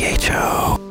CHO.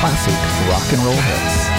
Classic rock and roll hits.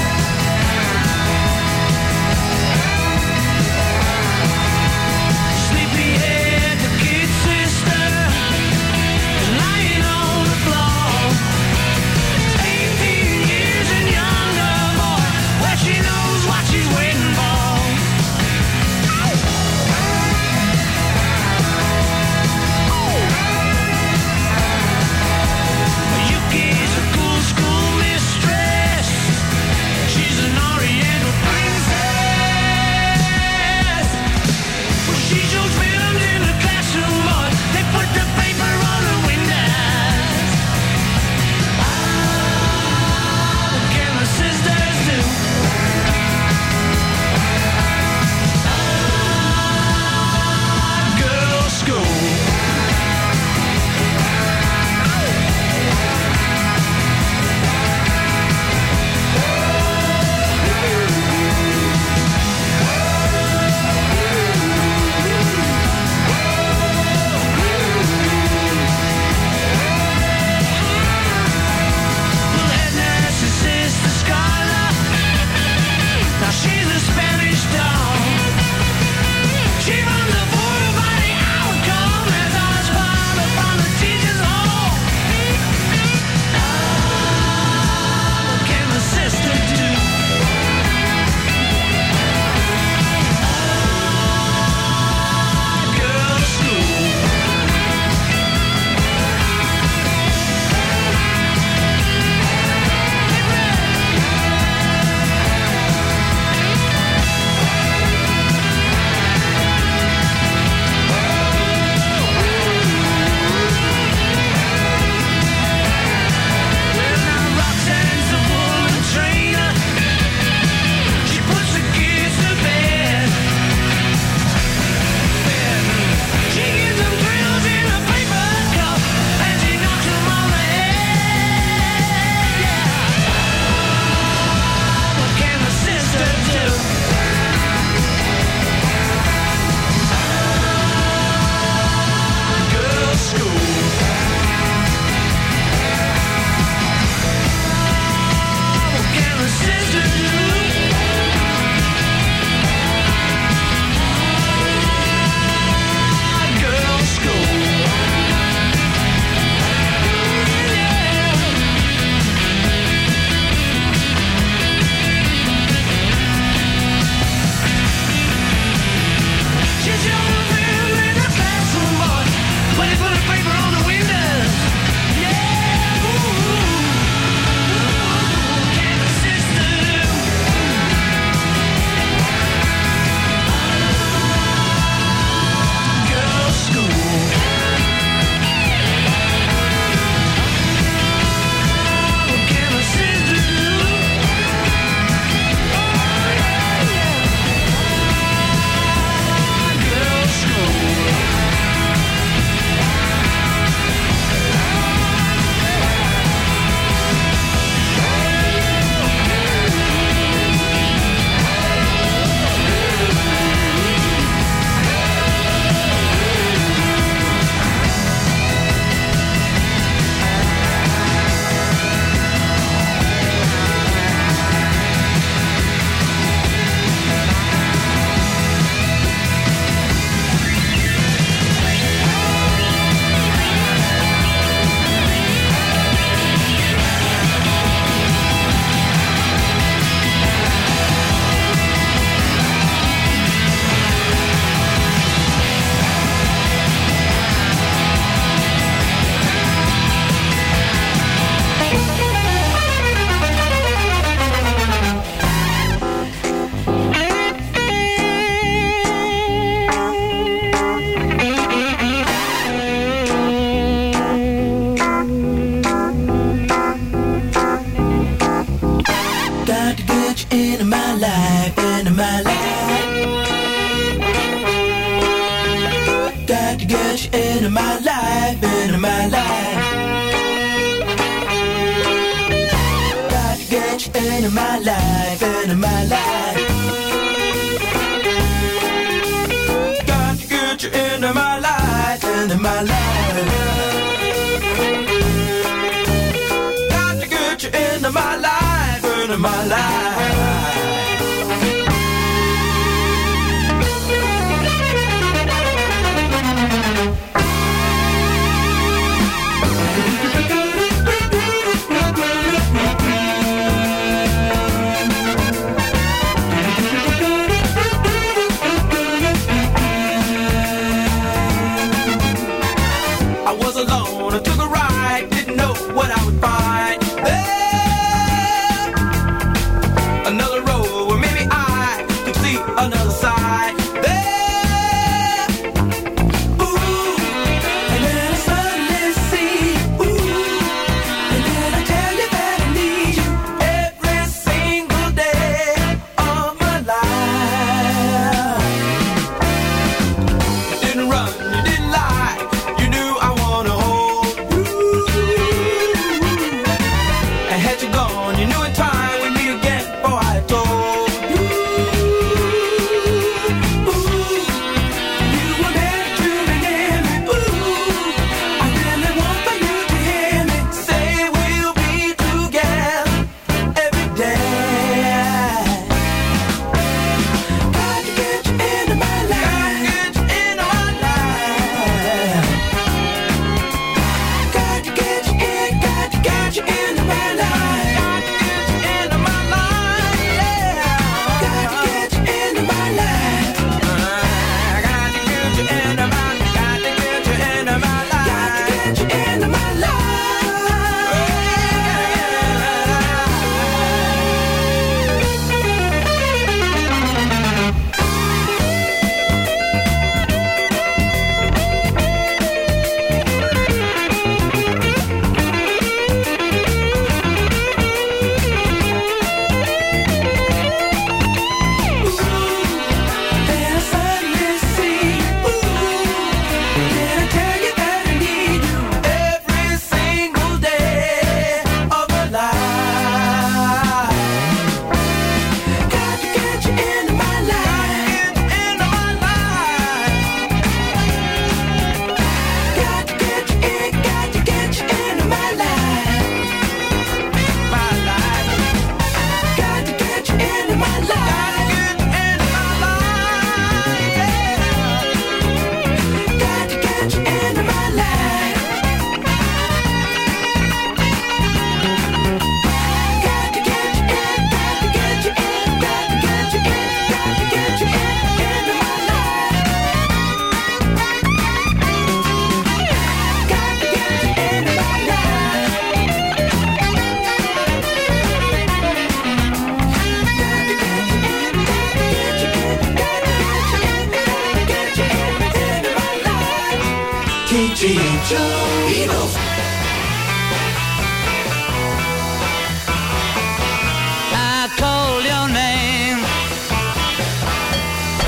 Know I can take it?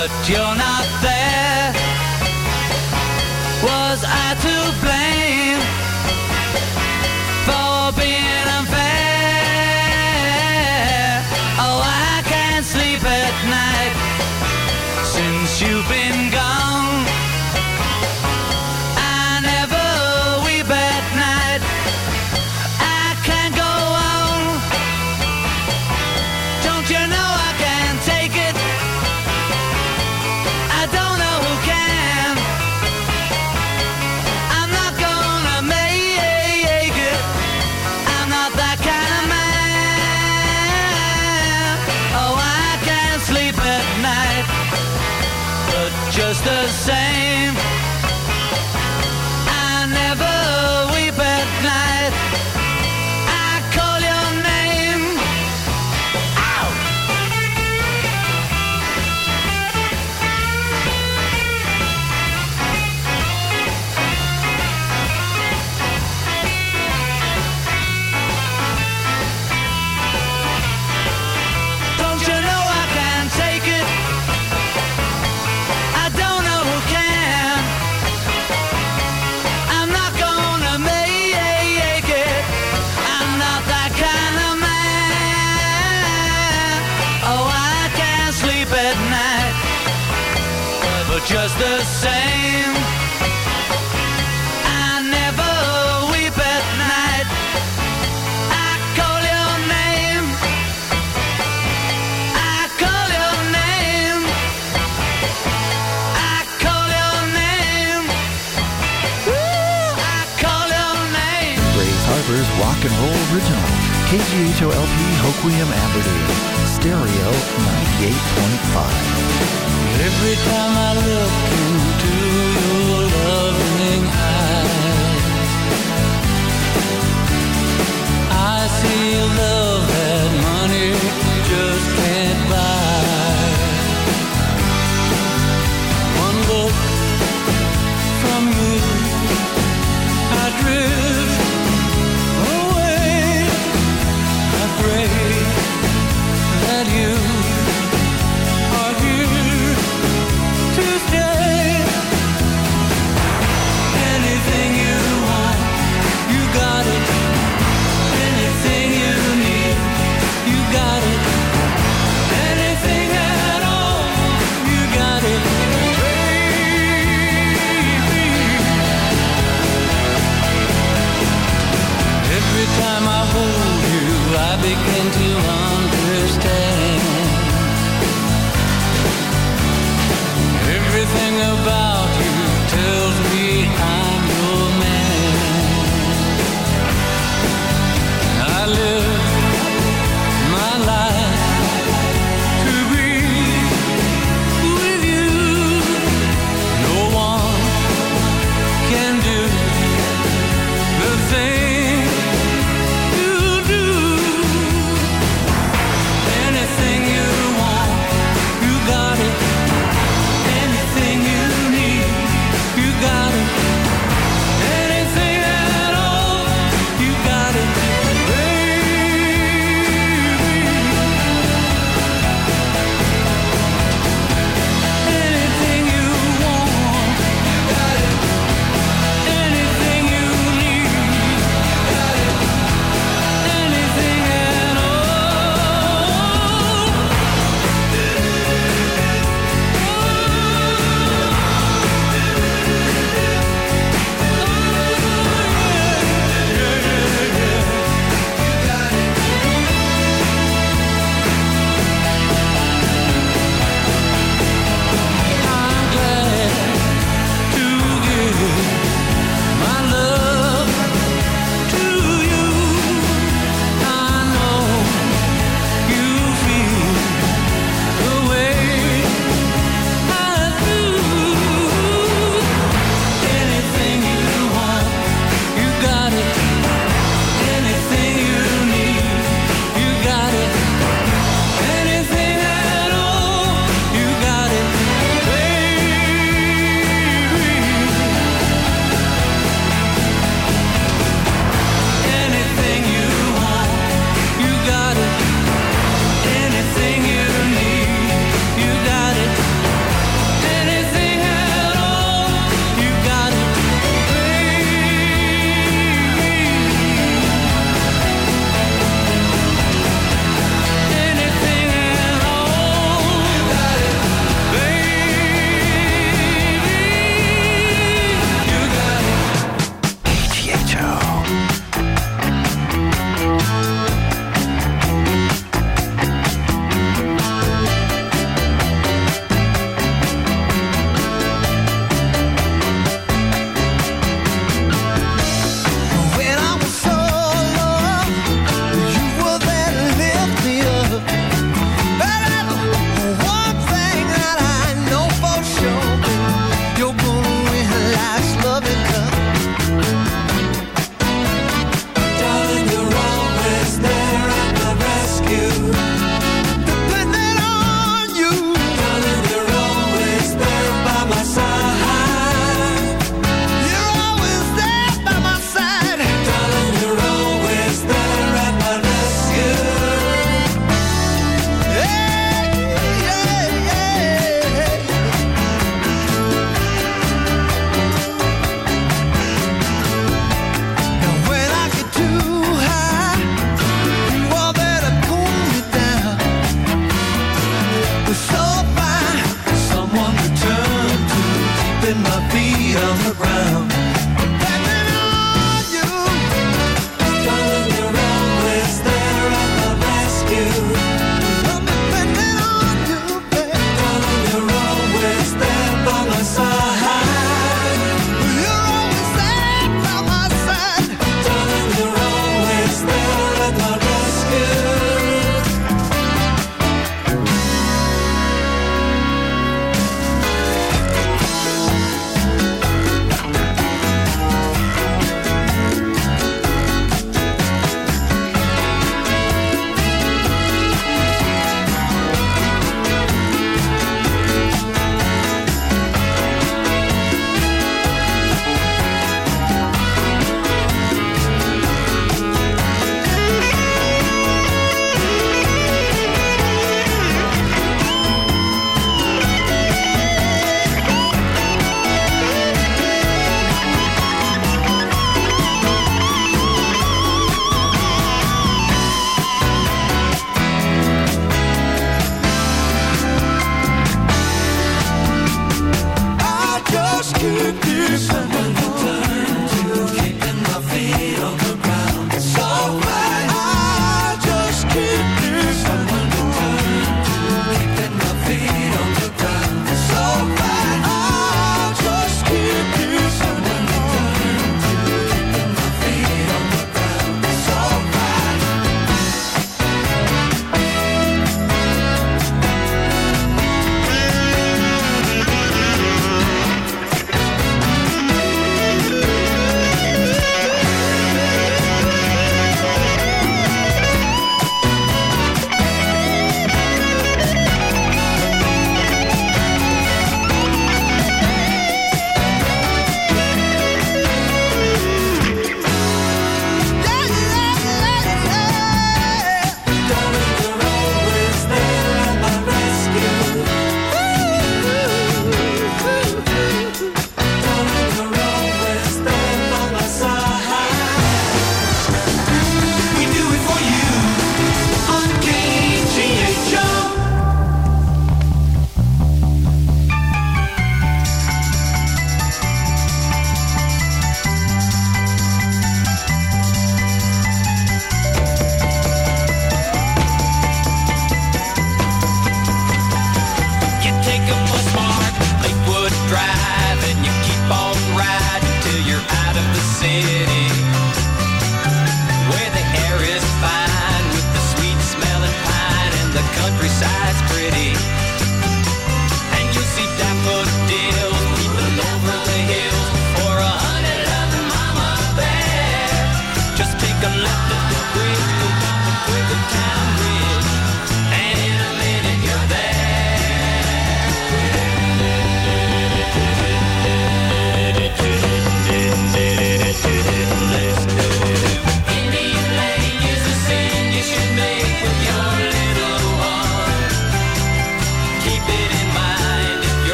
I don't know KGHOLP Hoquiam Aberdeen. Stereo 98.5. Every time I look into your loving eyes, I see love that money just can't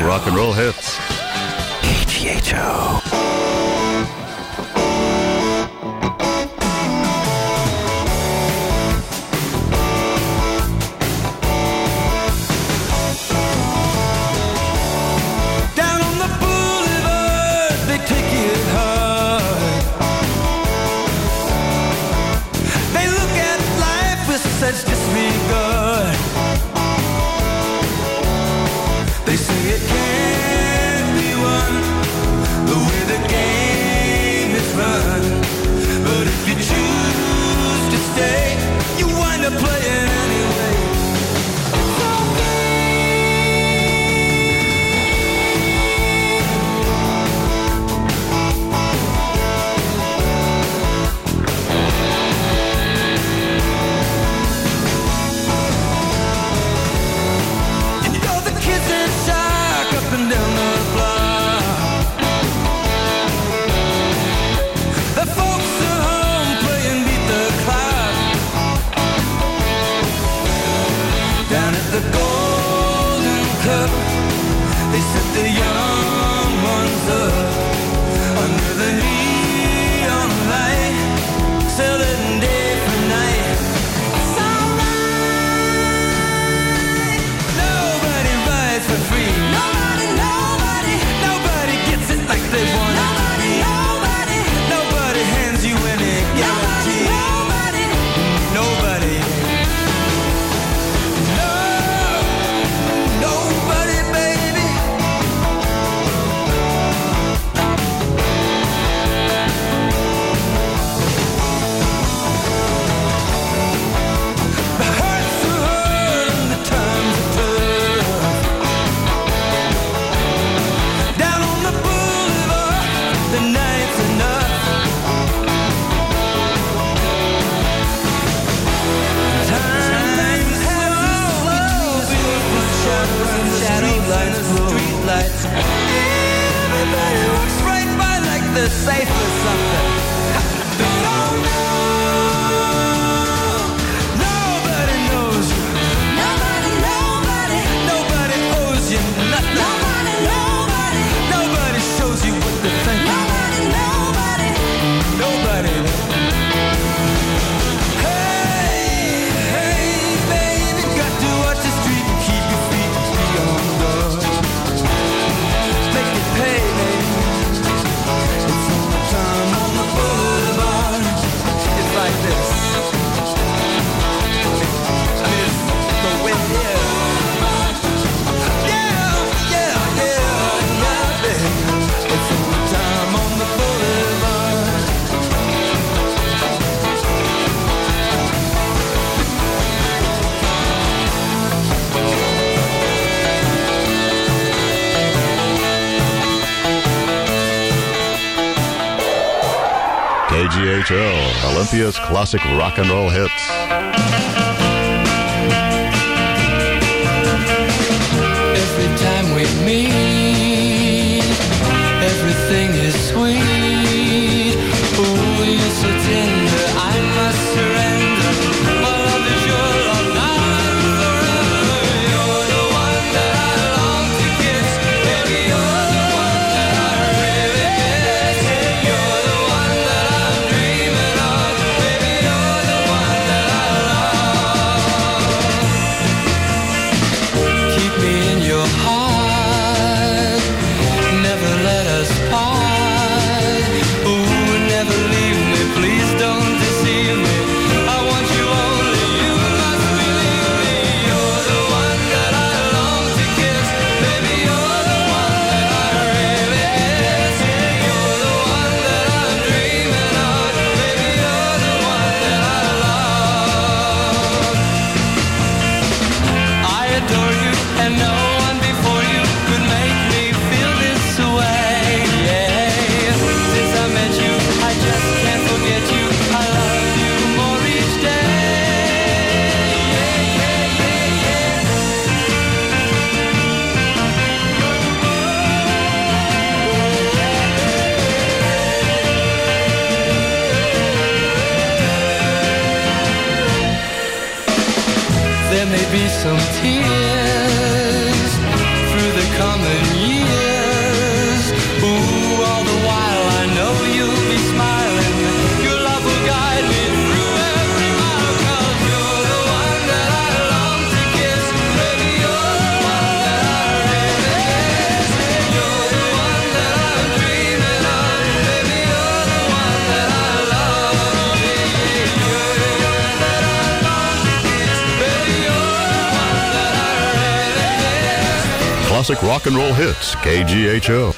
rock and roll hits. Classic rock and roll hits. Classic rock and roll hits, KGHO.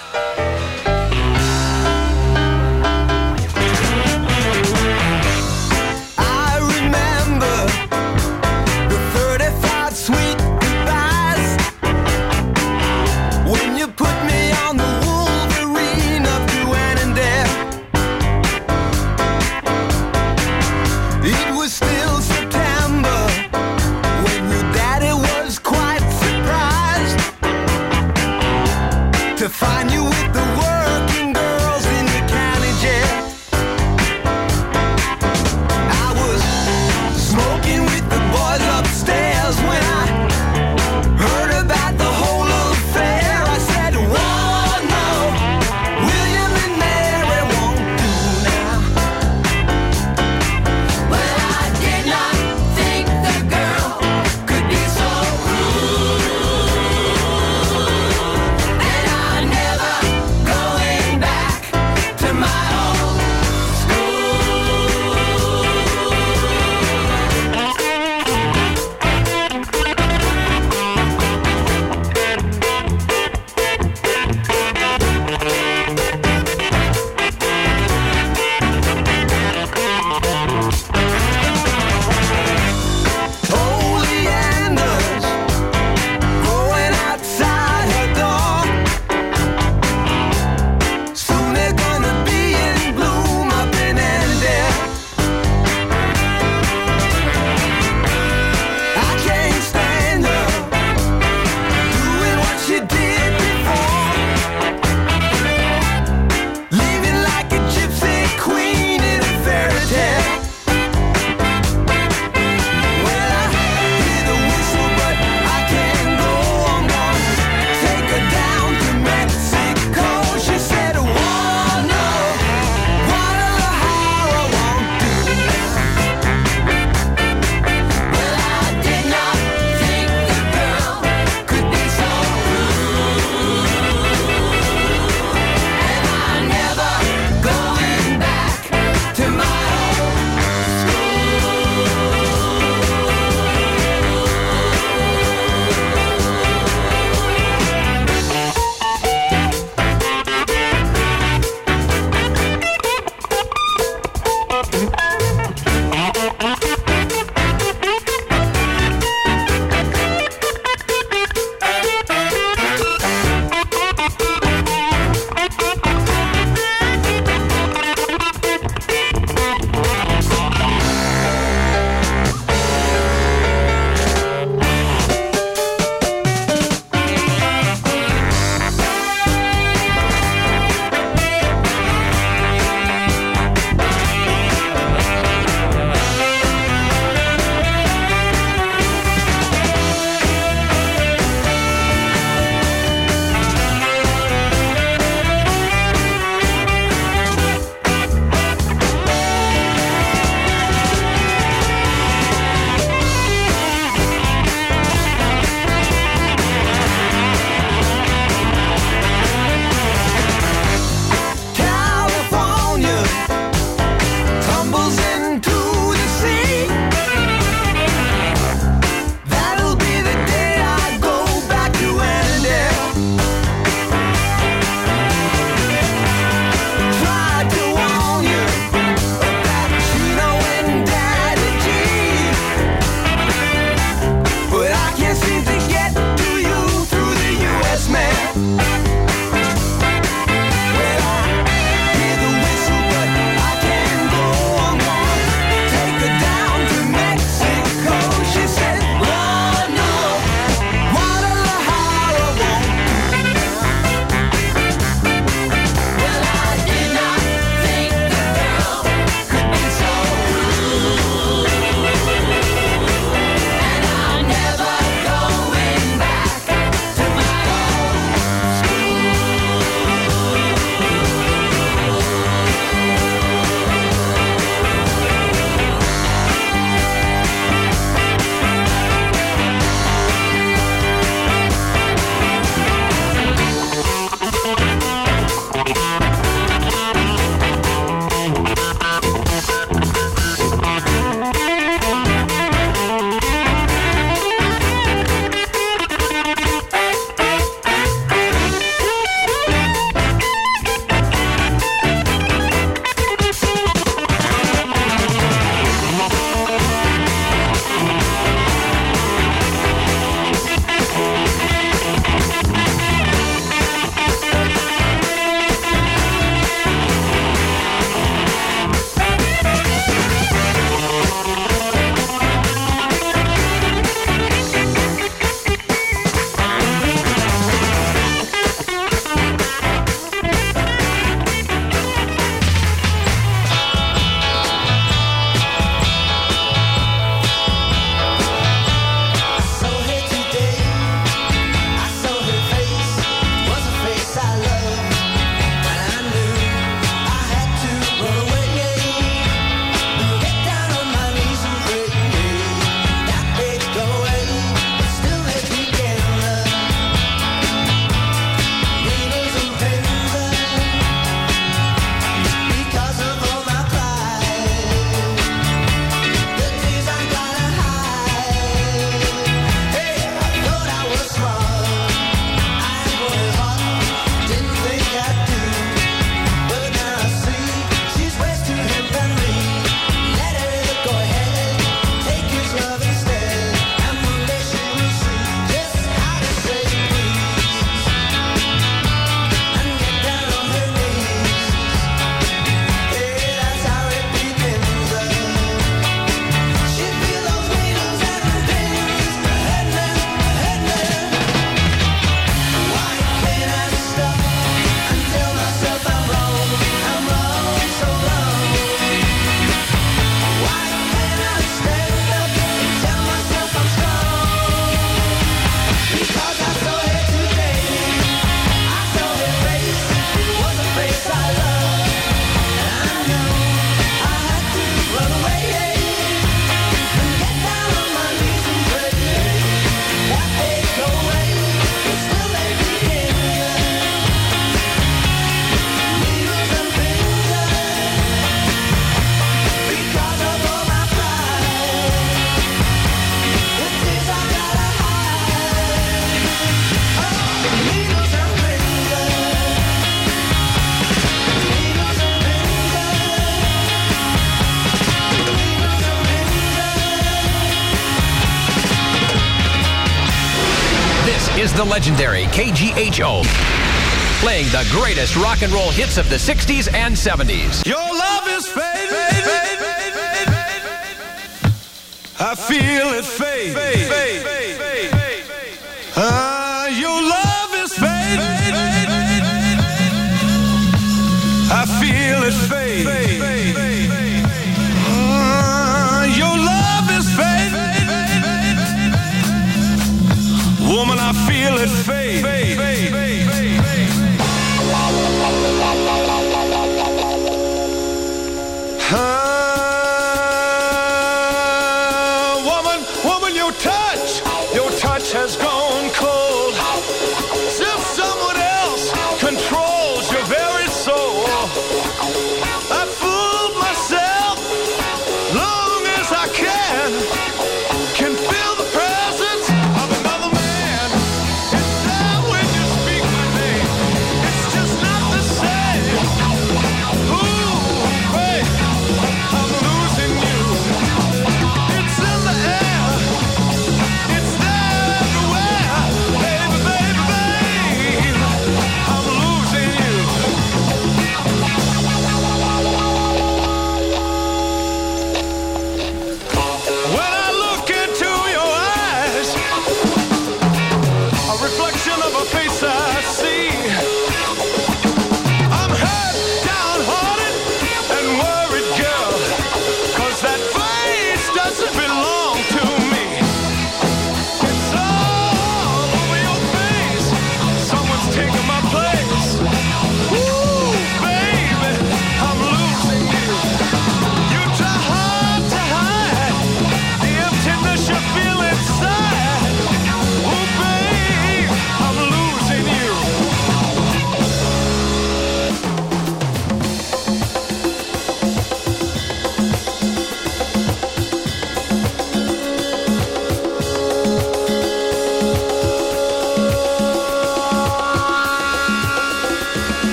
Legendary KGHO. Playing the greatest rock and roll hits of the 60s and 70s. Your love is fading. I feel it fade. Ah, your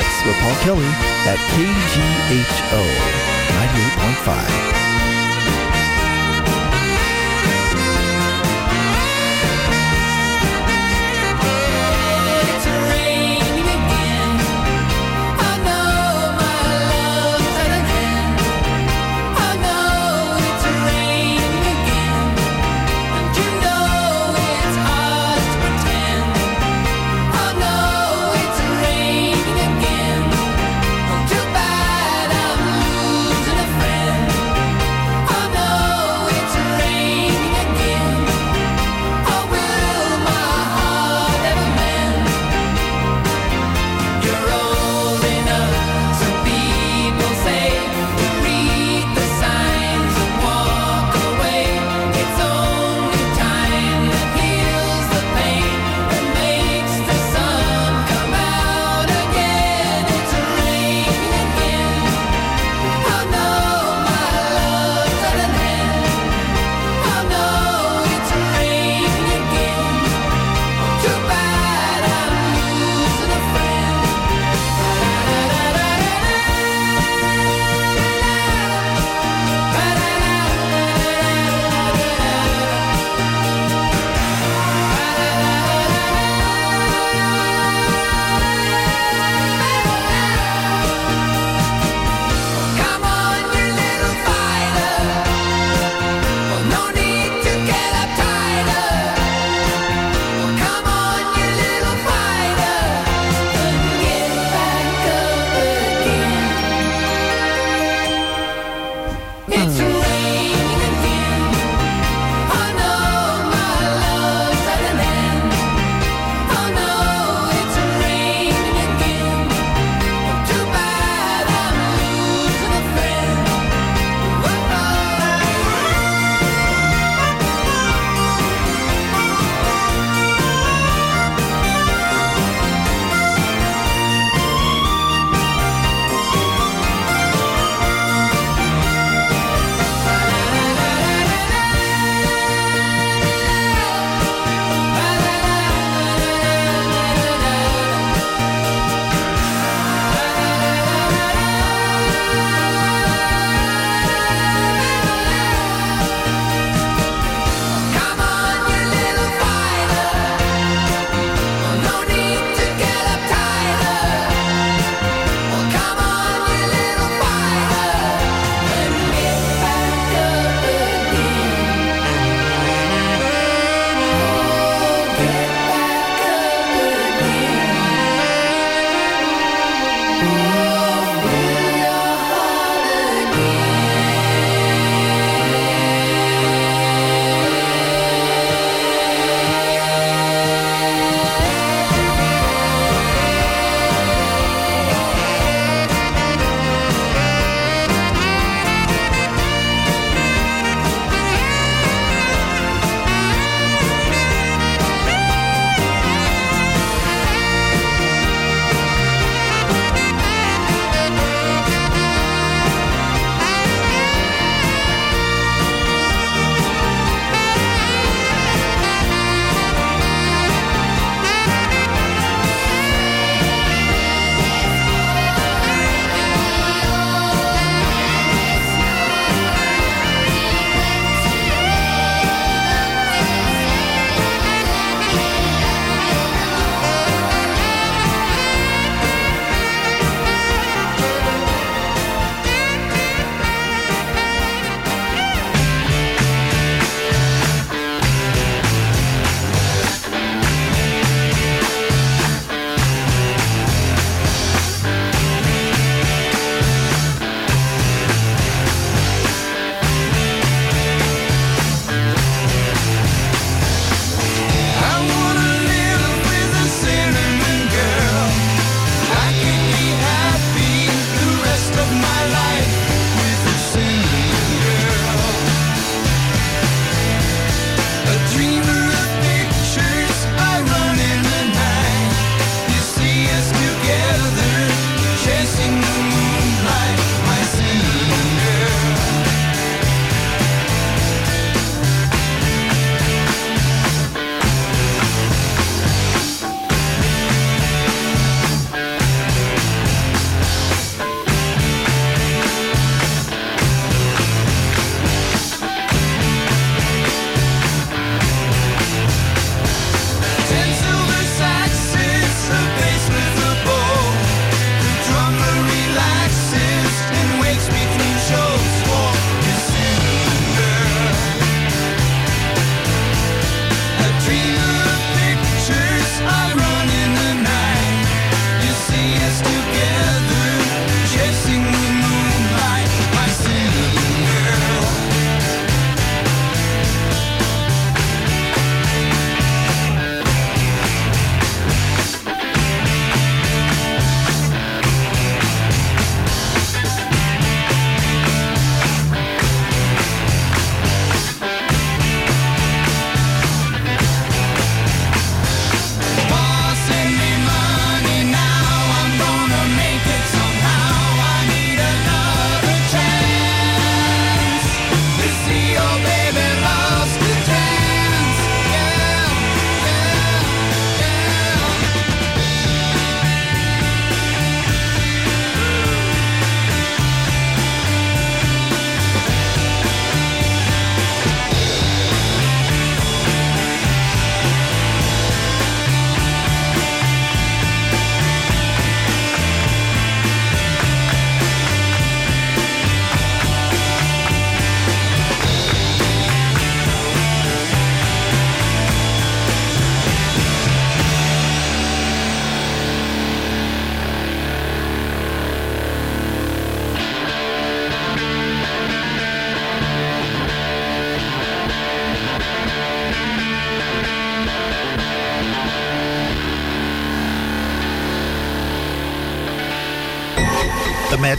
hits with Paul Kelly at KGHO 98.5.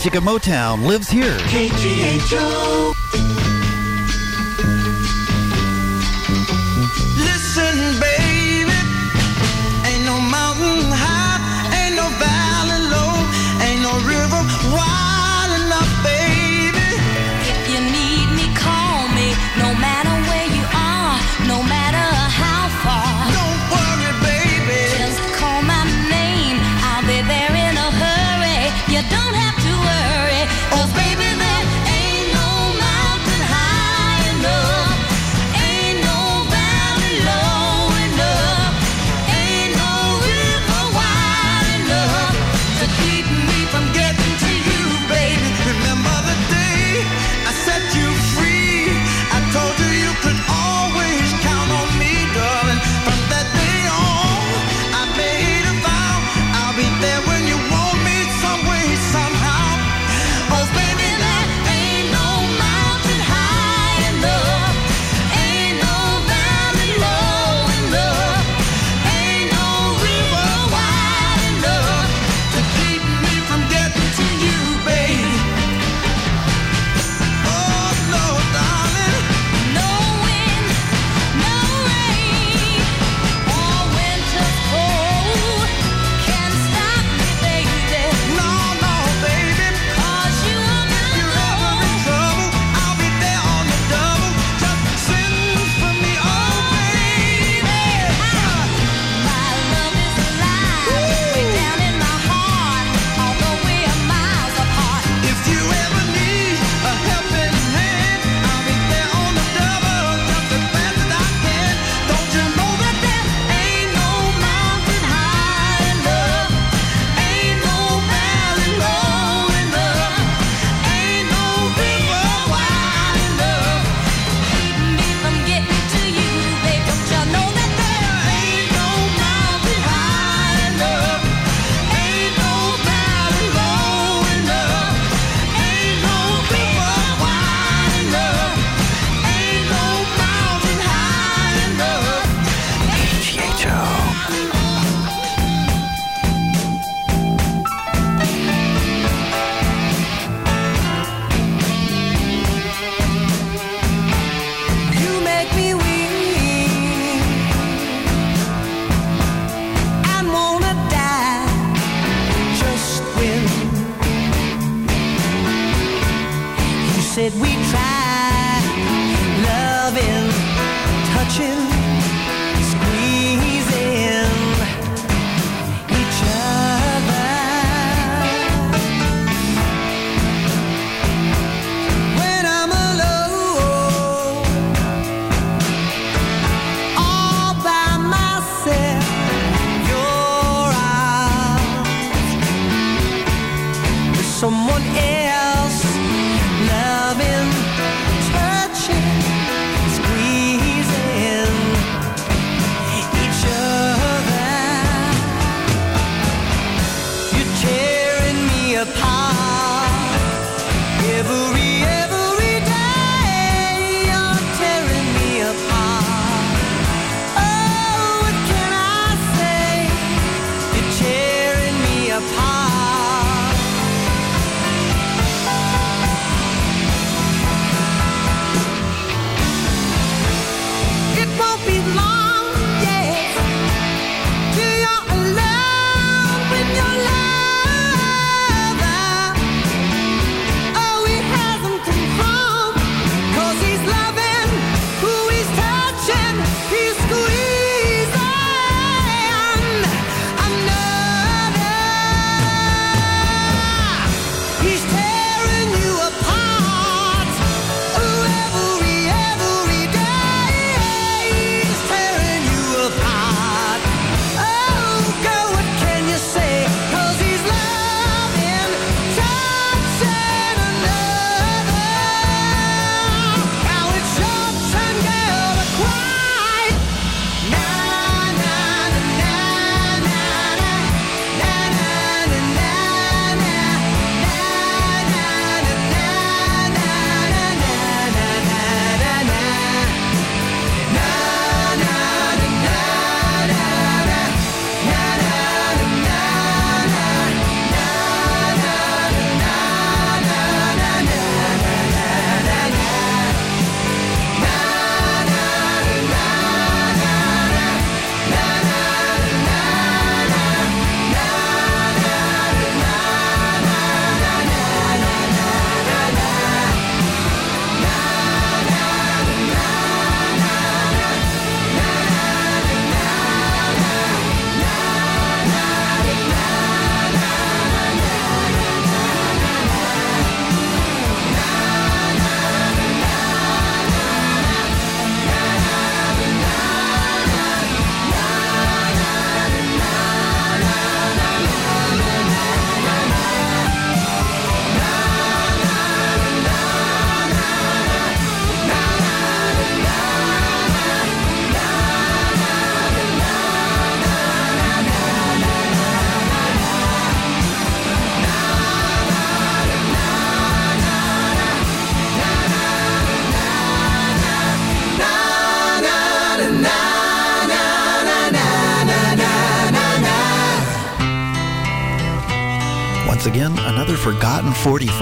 magic of Motown lives here. KGHO.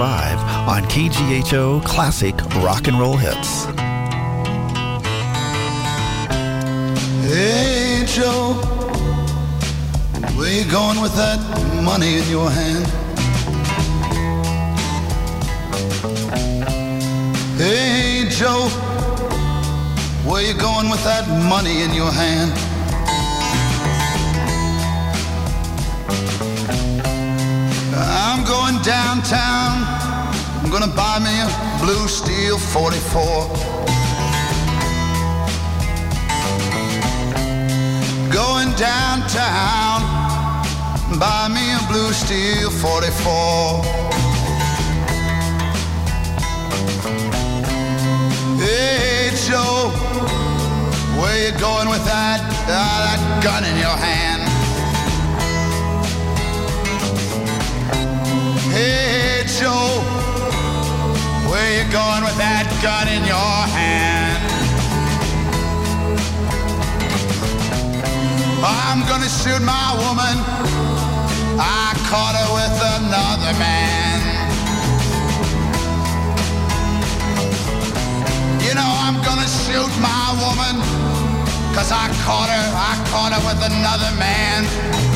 5 on KGHO Classic Rock and Roll Hits. Hey, Joe, where you going with that money in your hand? Hey, Joe, where you going with that money in your hand? I'm going downtown. I'm gonna buy me a blue steel 44. Going downtown, buy me a blue steel 44. Hey Joe, where you going with that, ah, that gun in your hand? Hey Joe, where you going with that gun in your hand? I'm gonna shoot my woman. I caught her with another man. You know I'm gonna shoot my woman. Cause I caught her, I caught her with another man.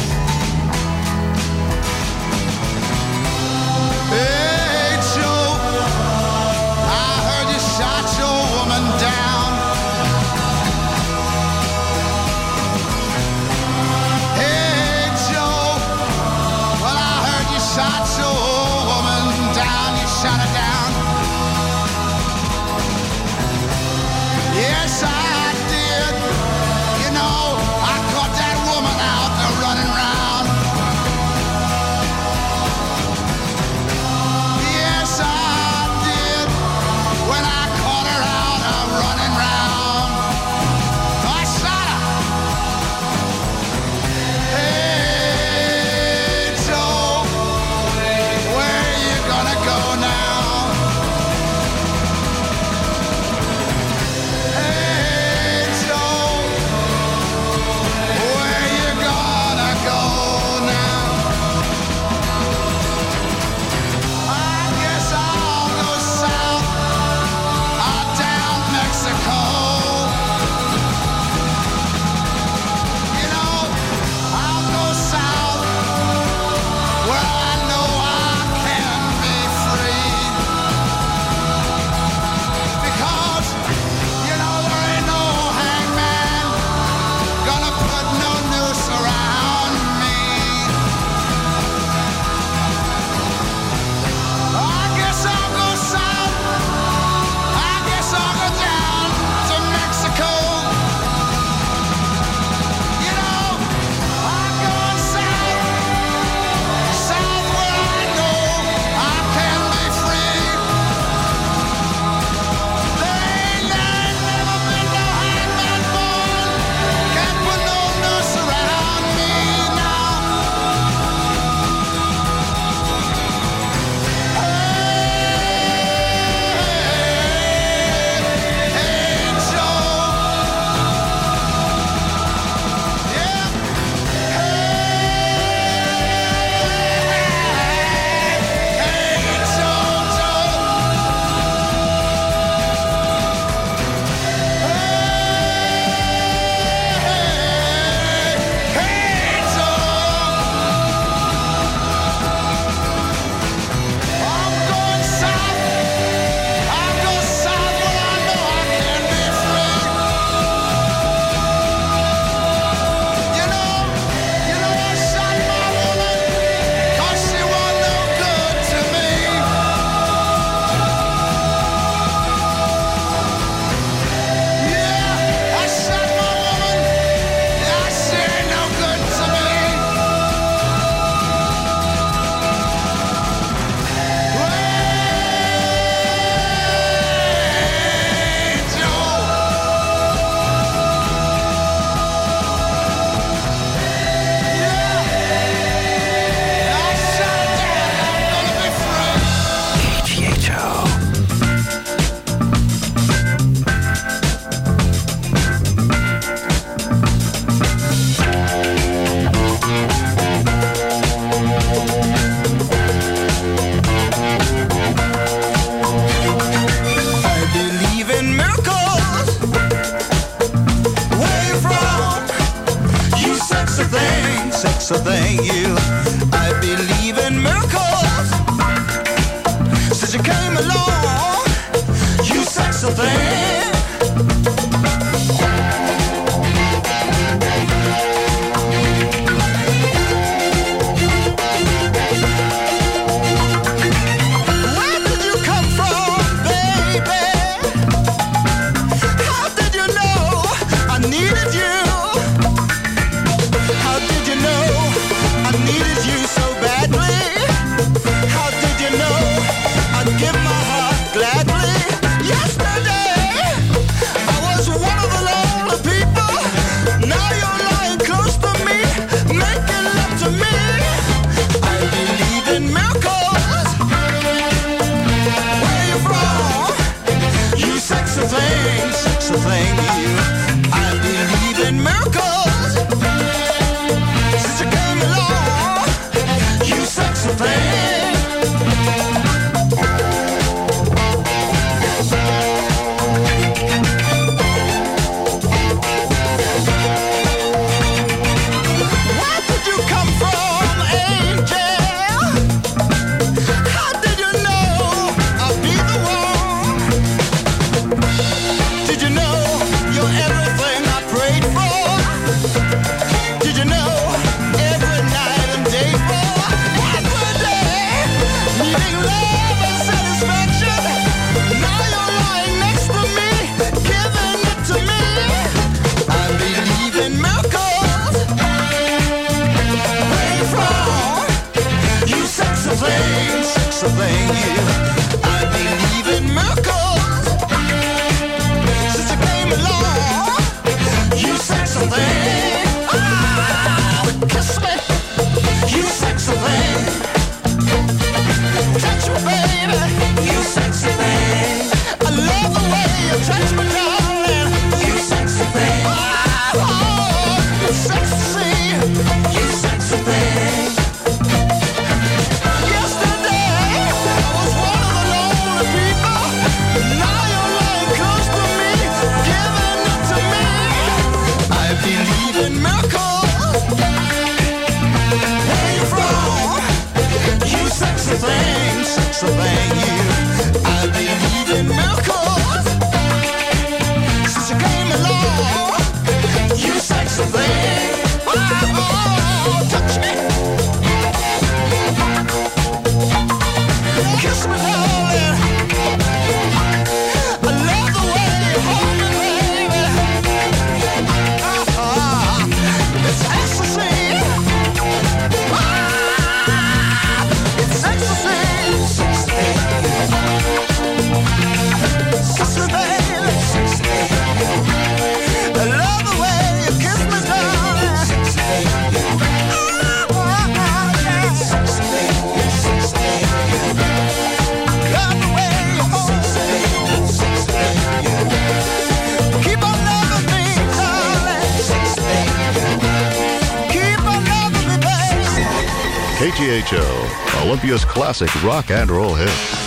KGHO, classic rock and roll hits.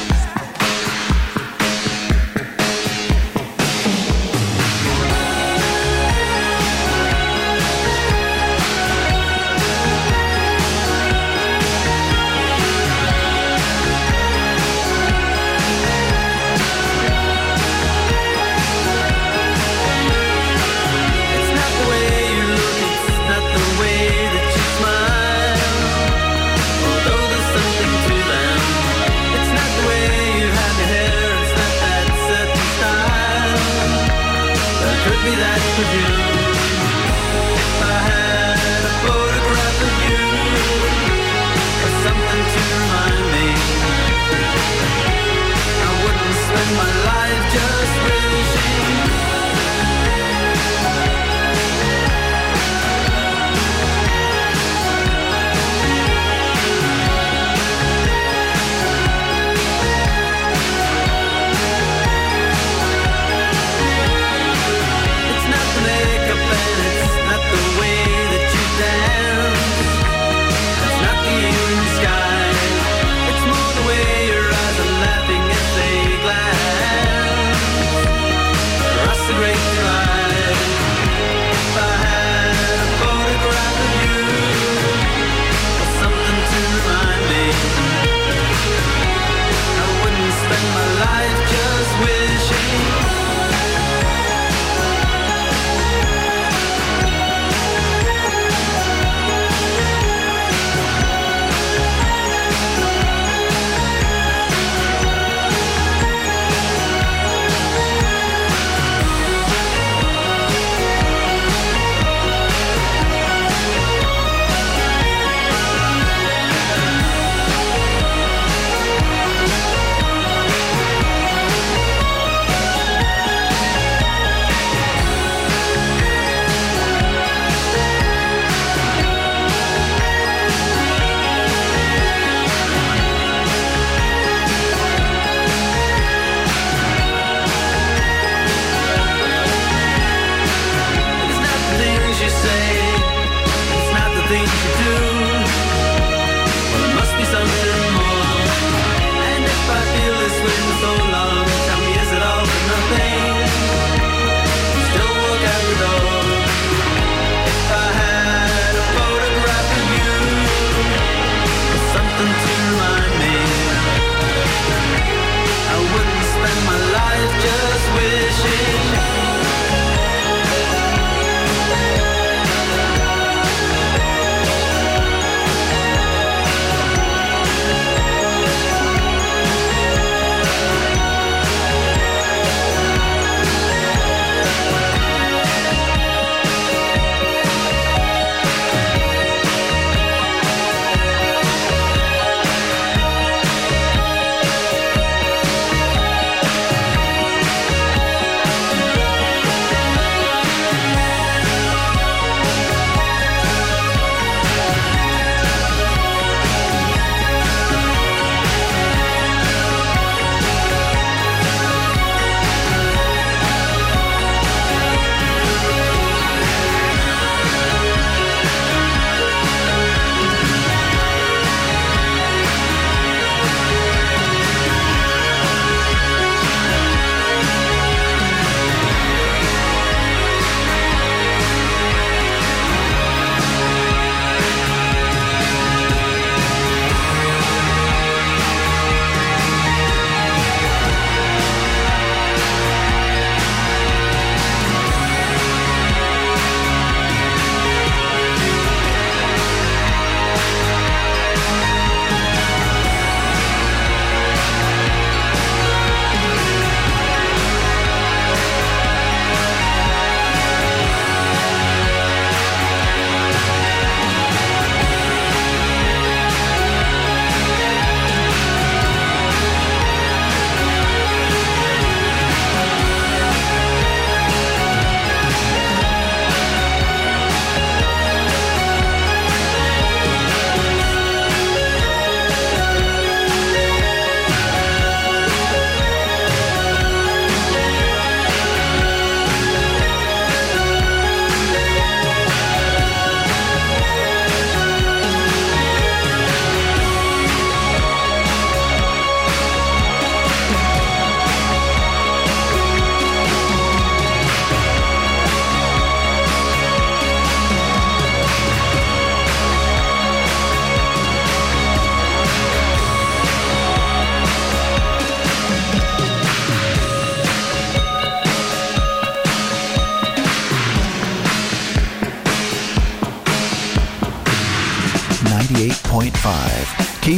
Be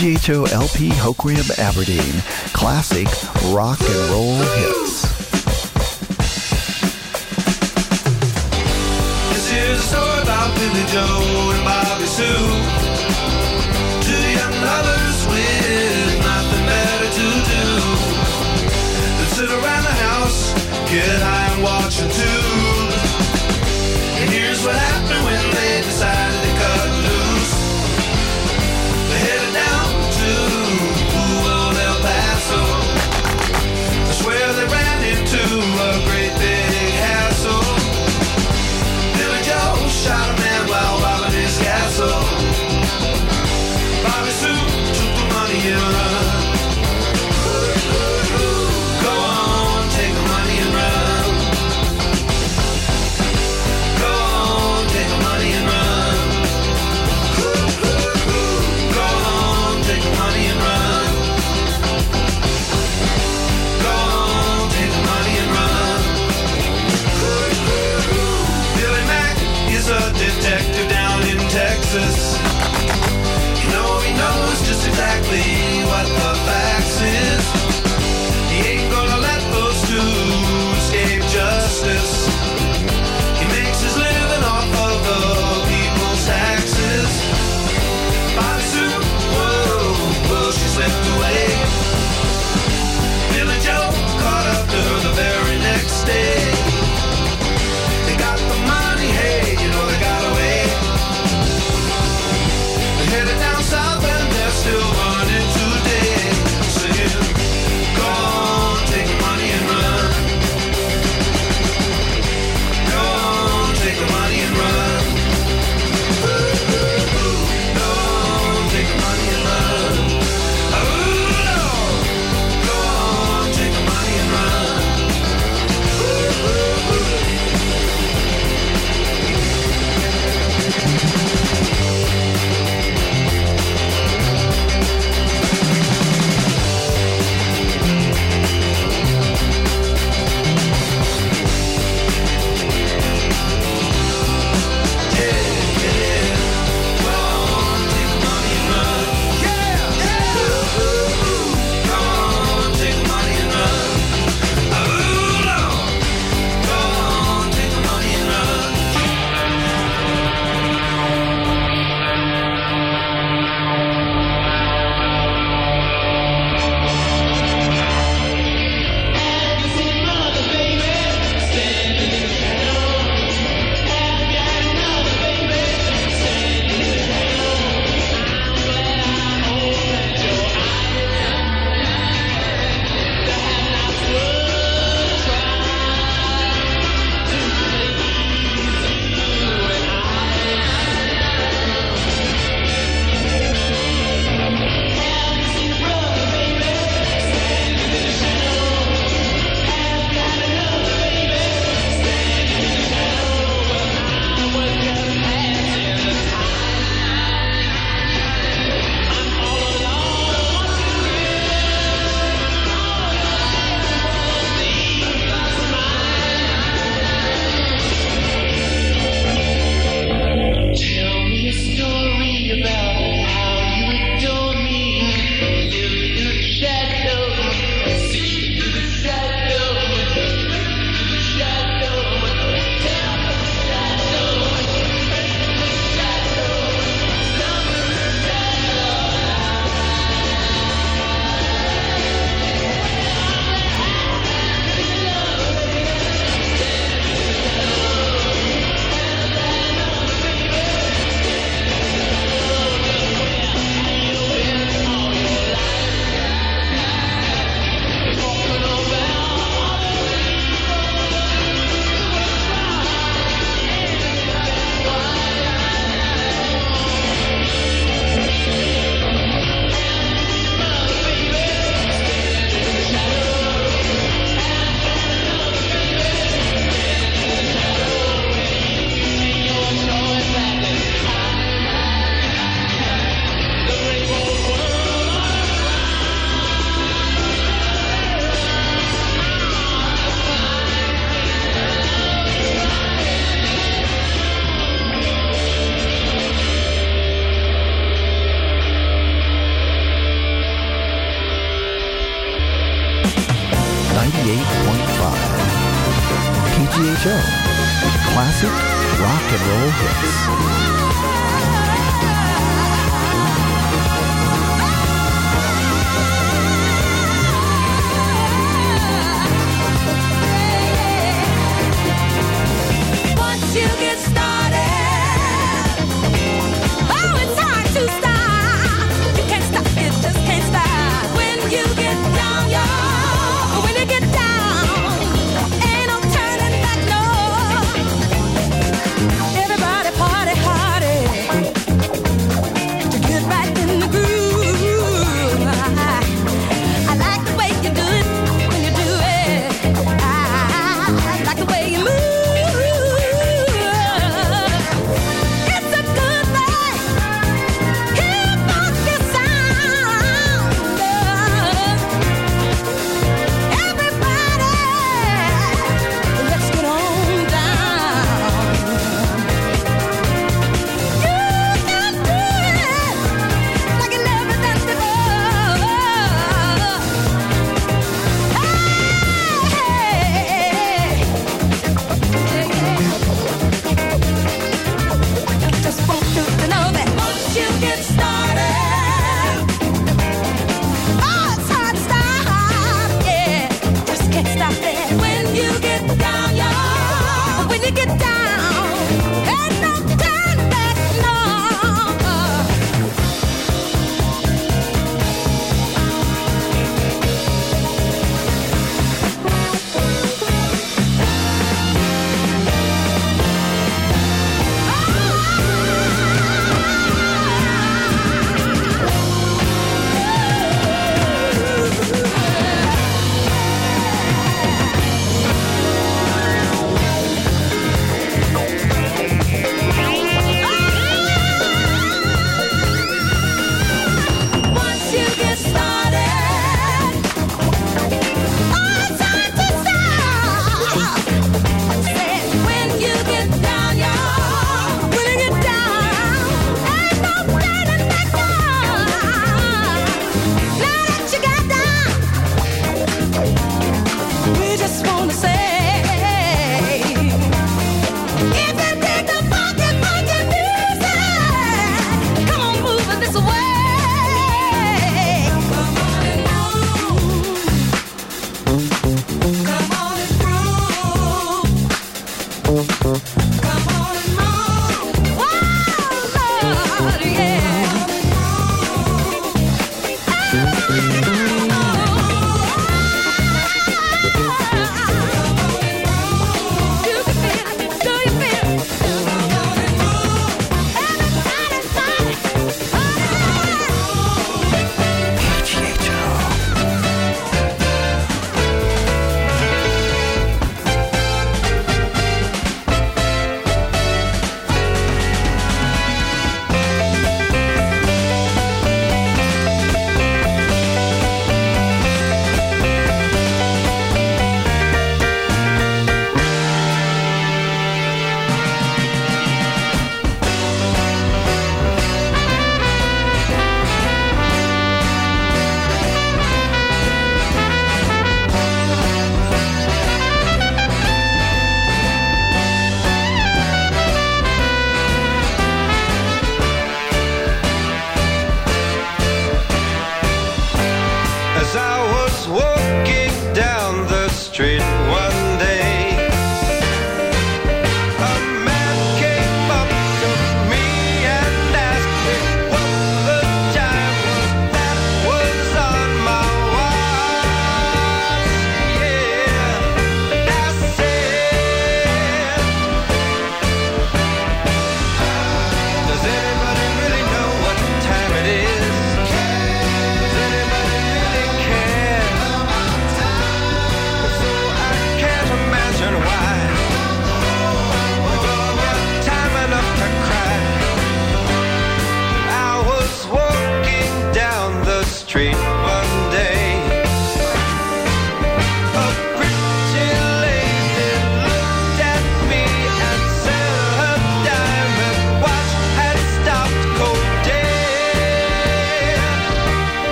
KGHO LP Hoquiam Aberdeen. Classic rock and roll hits. This is a story about Billy Joe and Bobby Sue. Two young lovers with nothing better to do than sit around the house, get high and watch a tube.